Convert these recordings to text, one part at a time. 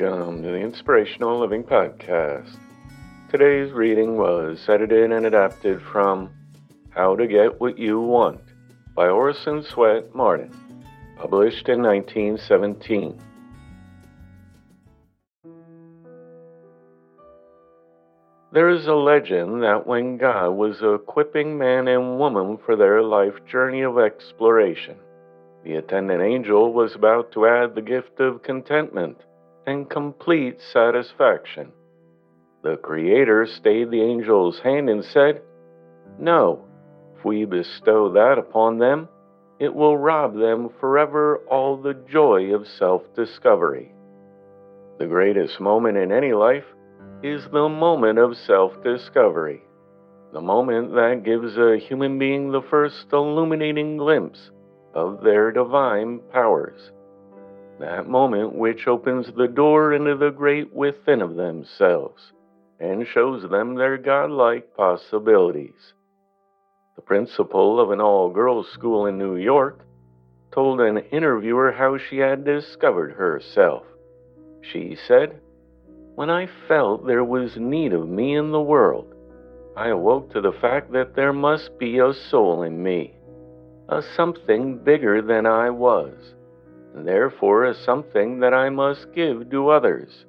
Welcome to the Inspirational Living Podcast. Today's reading was edited and adapted from How to Get What You Want by Orison Swett Marden, published in 1917. There is a legend that when God was equipping man and woman for their life journey of exploration, the attendant angel was about to add the gift of contentment and complete satisfaction. The Creator stayed the angel's hand and said, No, if we bestow that upon them, it will rob them forever all the joy of self discovery. The greatest moment in any life is the moment of self discovery, the moment that gives a human being the first illuminating glimpse of their divine powers that moment which opens the door into the great within of themselves and shows them their godlike possibilities. The principal of an all girls school in New York told an interviewer how she had discovered herself. She said, When I felt there was need of me in the world, I awoke to the fact that there must be a soul in me, a something bigger than I was and therefore is something that I must give to others.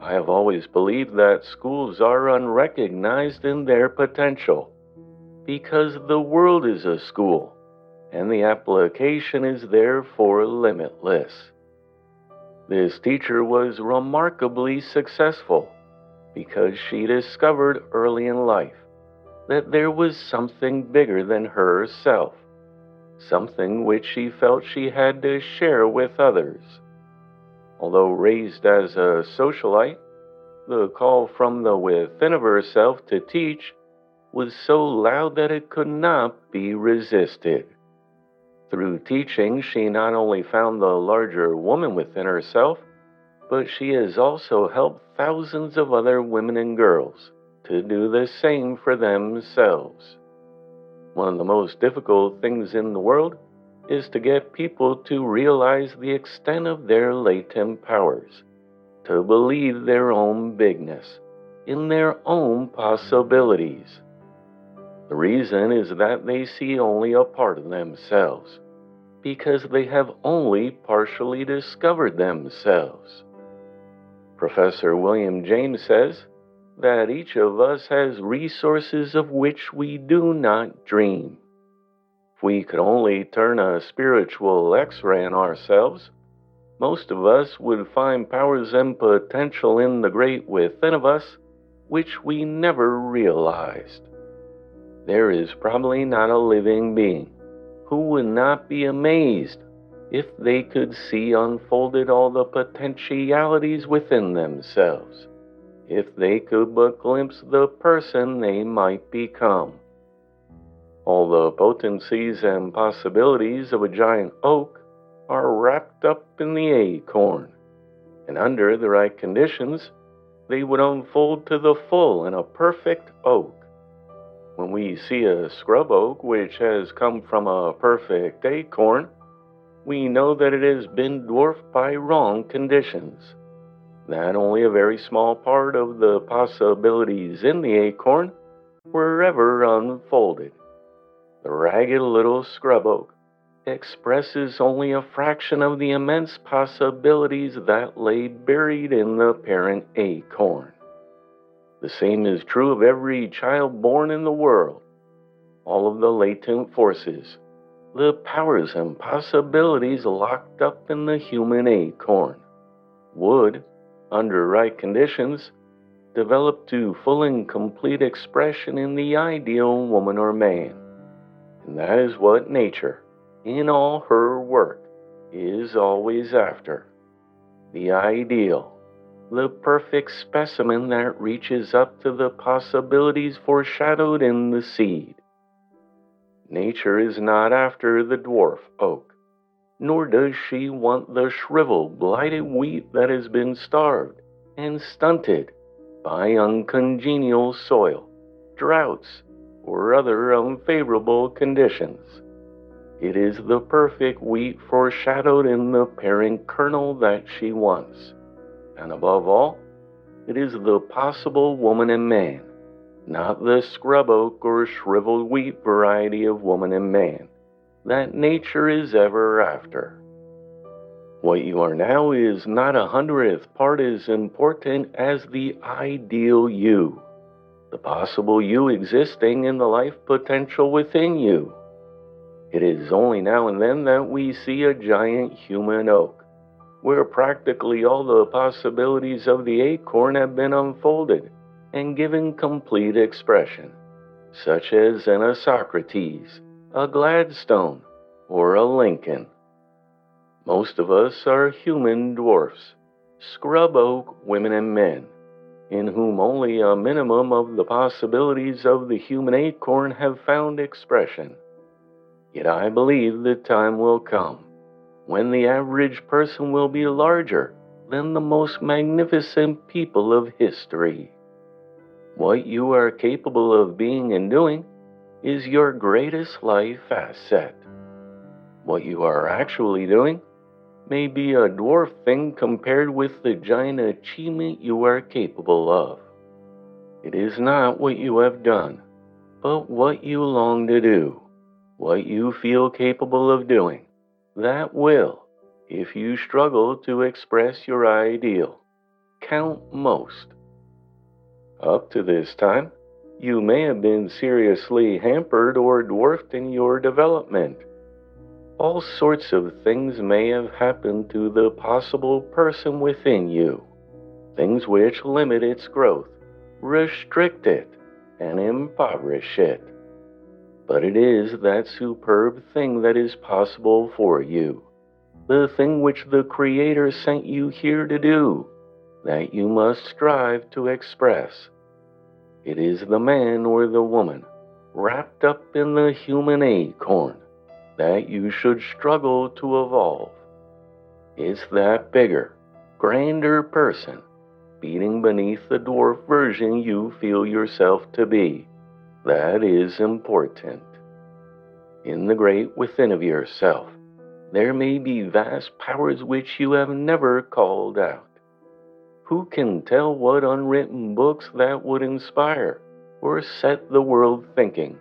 I have always believed that schools are unrecognized in their potential because the world is a school and the application is therefore limitless. This teacher was remarkably successful because she discovered early in life that there was something bigger than herself something which she felt she had to share with others. Although raised as a socialite, the call from the within of herself to teach was so loud that it could not be resisted. Through teaching, she not only found the larger woman within herself, but she has also helped thousands of other women and girls to do the same for themselves. One of the most difficult things in the world is to get people to realize the extent of their latent powers, to believe their own bigness, in their own possibilities. The reason is that they see only a part of themselves, because they have only partially discovered themselves. Professor William James says, that each of us has resources of which we do not dream. If we could only turn a spiritual x ray on ourselves, most of us would find powers and potential in the great within of us which we never realized. There is probably not a living being who would not be amazed if they could see unfolded all the potentialities within themselves if they could but glimpse the person they might become. All the potencies and possibilities of a giant oak are wrapped up in the acorn, and under the right conditions, they would unfold to the full in a perfect oak. When we see a scrub oak which has come from a perfect acorn, we know that it has been dwarfed by wrong conditions. That only a very small part of the possibilities in the acorn were ever unfolded. The ragged little scrub oak expresses only a fraction of the immense possibilities that lay buried in the parent acorn. The same is true of every child born in the world. All of the latent forces, the powers and possibilities locked up in the human acorn would, under right conditions, develop to full and complete expression in the ideal woman or man. And that is what nature, in all her work, is always after. The ideal, the perfect specimen that reaches up to the possibilities foreshadowed in the seed. Nature is not after the dwarf oak, nor does she want the shriveled, blighted wheat that has been starved and stunted by uncongenial soil, droughts, or other unfavorable conditions. It is the perfect wheat foreshadowed in the parent kernel that she wants. And above all, it is the possible woman and man, not the scrub oak or shriveled wheat variety of woman and man, that nature is ever after. What you are now is not a hundredth part as important as the ideal you, the possible you existing in the life potential within you. It is only now and then that we see a giant human oak, where practically all the possibilities of the acorn have been unfolded and given complete expression, such as in a Socrates, a Gladstone, or a Lincoln. Most of us are human dwarfs, scrub oak women and men, in whom only a minimum of the possibilities of the human acorn have found expression. Yet I believe the time will come when the average person will be larger than the most magnificent people of history. What you are capable of being and doing is your greatest life asset. What you are actually doing may be a dwarf thing compared with the giant achievement you are capable of. It is not what you have done, but what you long to do, what you feel capable of doing. That will, if you struggle to express your ideal, count most. Up to this time, you may have been seriously hampered or dwarfed in your development all sorts of things may have happened to the possible person within you, things which limit its growth, restrict it, and impoverish it. But it is that superb thing that is possible for you, the thing which the Creator sent you here to do, that you must strive to express. It is the man or the woman wrapped up in the human acorn that you should struggle to evolve. It's that bigger, grander person beating beneath the dwarf version you feel yourself to be that is important. In the great within of yourself, there may be vast powers which you have never called out. Who can tell what unwritten books that would inspire or set the world thinking?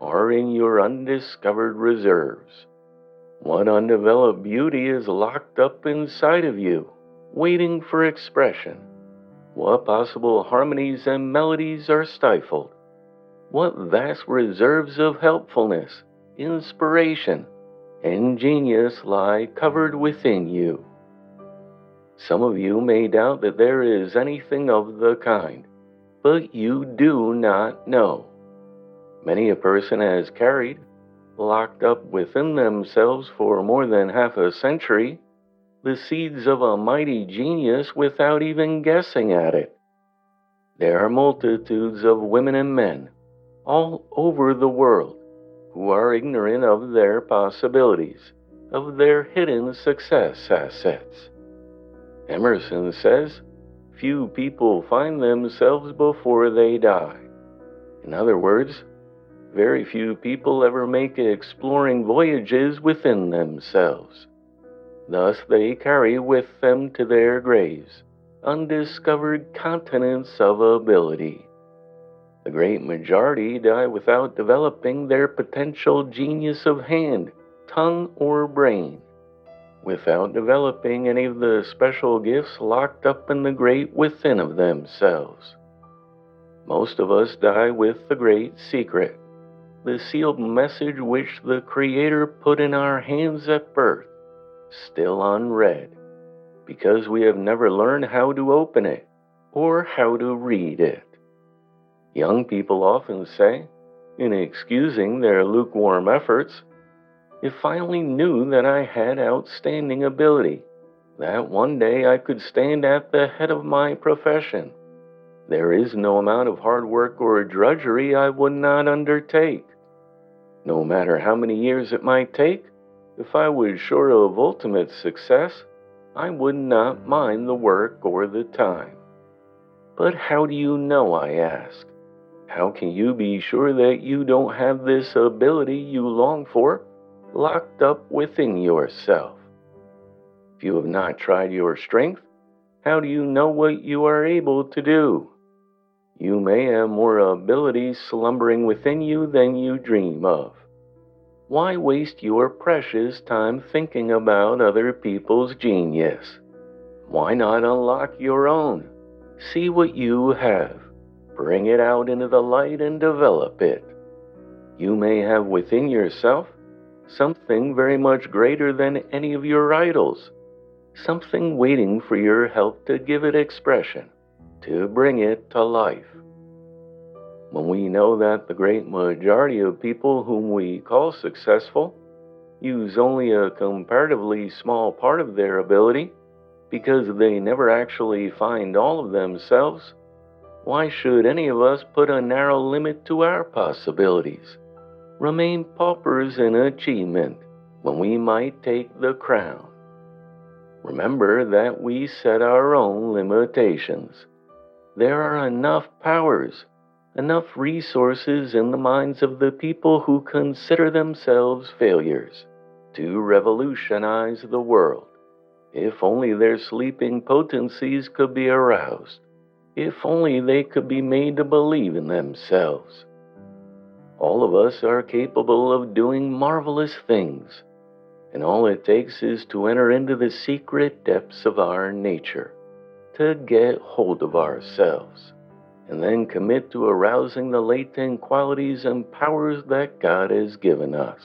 are in your undiscovered reserves. What undeveloped beauty is locked up inside of you, waiting for expression? What possible harmonies and melodies are stifled? What vast reserves of helpfulness, inspiration, and genius lie covered within you? Some of you may doubt that there is anything of the kind, but you do not know many a person has carried, locked up within themselves for more than half a century, the seeds of a mighty genius without even guessing at it. There are multitudes of women and men all over the world who are ignorant of their possibilities, of their hidden success assets. Emerson says, Few people find themselves before they die. In other words, very few people ever make exploring voyages within themselves. Thus, they carry with them to their graves undiscovered continents of ability. The great majority die without developing their potential genius of hand, tongue, or brain without developing any of the special gifts locked up in the great within of themselves. Most of us die with the great secret, the sealed message which the Creator put in our hands at birth, still unread, because we have never learned how to open it or how to read it. Young people often say, in excusing their lukewarm efforts, if I only knew that I had outstanding ability, that one day I could stand at the head of my profession. There is no amount of hard work or drudgery I would not undertake. No matter how many years it might take, if I was sure of ultimate success, I would not mind the work or the time. But how do you know? I ask. How can you be sure that you don't have this ability you long for? Locked up within yourself. If you have not tried your strength, how do you know what you are able to do? You may have more abilities slumbering within you than you dream of. Why waste your precious time thinking about other people's genius? Why not unlock your own? See what you have, bring it out into the light and develop it. You may have within yourself something very much greater than any of your idols, something waiting for your help to give it expression, to bring it to life. When we know that the great majority of people whom we call successful use only a comparatively small part of their ability because they never actually find all of themselves, why should any of us put a narrow limit to our possibilities? Remain paupers in achievement when we might take the crown. Remember that we set our own limitations. There are enough powers, enough resources in the minds of the people who consider themselves failures to revolutionize the world. If only their sleeping potencies could be aroused. If only they could be made to believe in themselves. All of us are capable of doing marvelous things, and all it takes is to enter into the secret depths of our nature, to get hold of ourselves, and then commit to arousing the latent qualities and powers that God has given us.